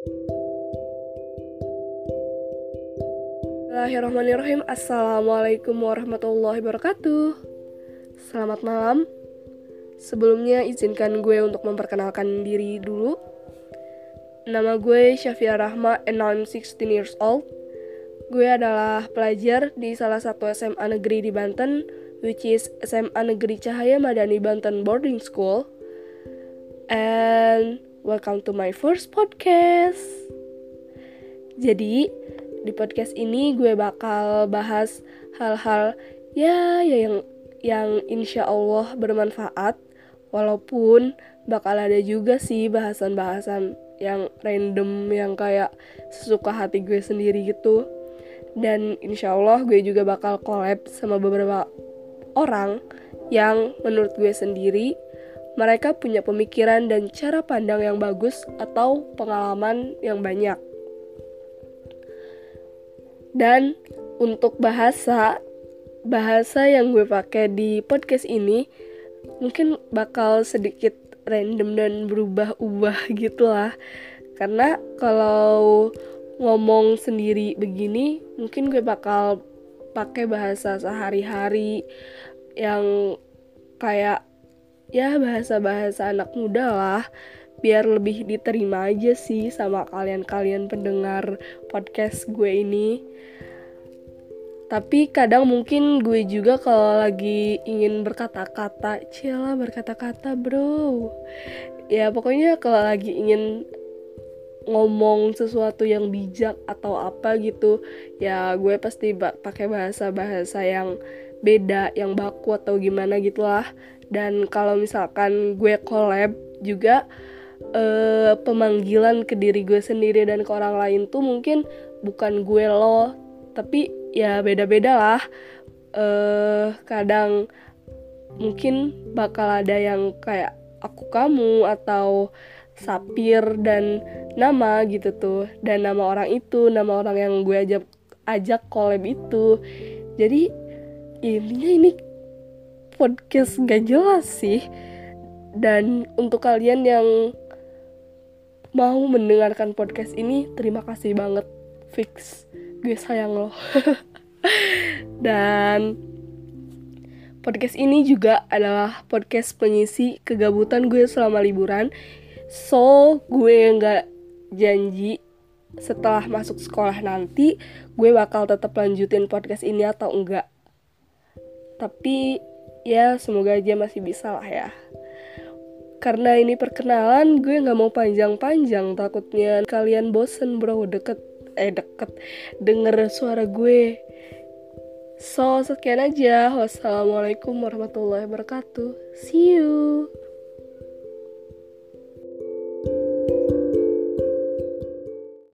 Bismillahirrahmanirrahim. Assalamualaikum warahmatullahi wabarakatuh. Selamat malam. Sebelumnya izinkan gue untuk memperkenalkan diri dulu. Nama gue Syafia Rahma and I'm 16 years old. Gue adalah pelajar di salah satu SMA negeri di Banten Which is SMA Negeri Cahaya Madani Banten Boarding School. And welcome to my first podcast. Jadi di podcast ini gue bakal bahas hal-hal ya, ya yang yang insya Allah bermanfaat. Walaupun bakal ada juga sih bahasan-bahasan yang random yang kayak sesuka hati gue sendiri gitu. Dan insya Allah gue juga bakal collab sama beberapa orang yang menurut gue sendiri mereka punya pemikiran dan cara pandang yang bagus atau pengalaman yang banyak dan untuk bahasa bahasa yang gue pakai di podcast ini mungkin bakal sedikit random dan berubah-ubah gitu lah. Karena kalau ngomong sendiri begini mungkin gue bakal pakai bahasa sehari-hari yang kayak ya bahasa-bahasa anak muda lah biar lebih diterima aja sih sama kalian-kalian pendengar podcast gue ini. Tapi kadang mungkin gue juga kalau lagi ingin berkata-kata, cila berkata-kata bro. Ya pokoknya kalau lagi ingin ngomong sesuatu yang bijak atau apa gitu, ya gue pasti pakai bahasa-bahasa yang beda, yang baku atau gimana gitulah. Dan kalau misalkan gue collab juga, uh, pemanggilan ke diri gue sendiri dan ke orang lain tuh mungkin bukan gue lo tapi ya beda-beda lah. Uh, kadang mungkin bakal ada yang kayak aku kamu atau sapir dan nama gitu tuh dan nama orang itu nama orang yang gue ajak ajak collab itu. Jadi intinya ini podcast gak jelas sih dan untuk kalian yang mau mendengarkan podcast ini, terima kasih banget. Fix, gue sayang lo. Dan podcast ini juga adalah podcast pengisi kegabutan gue selama liburan. So, gue nggak janji setelah masuk sekolah nanti gue bakal tetap lanjutin podcast ini atau enggak. Tapi ya semoga aja masih bisa lah ya. Karena ini perkenalan gue nggak mau panjang-panjang. Takutnya kalian bosen bro. Deket eh deket. Denger suara gue. So sekian aja. Wassalamualaikum warahmatullahi wabarakatuh. See you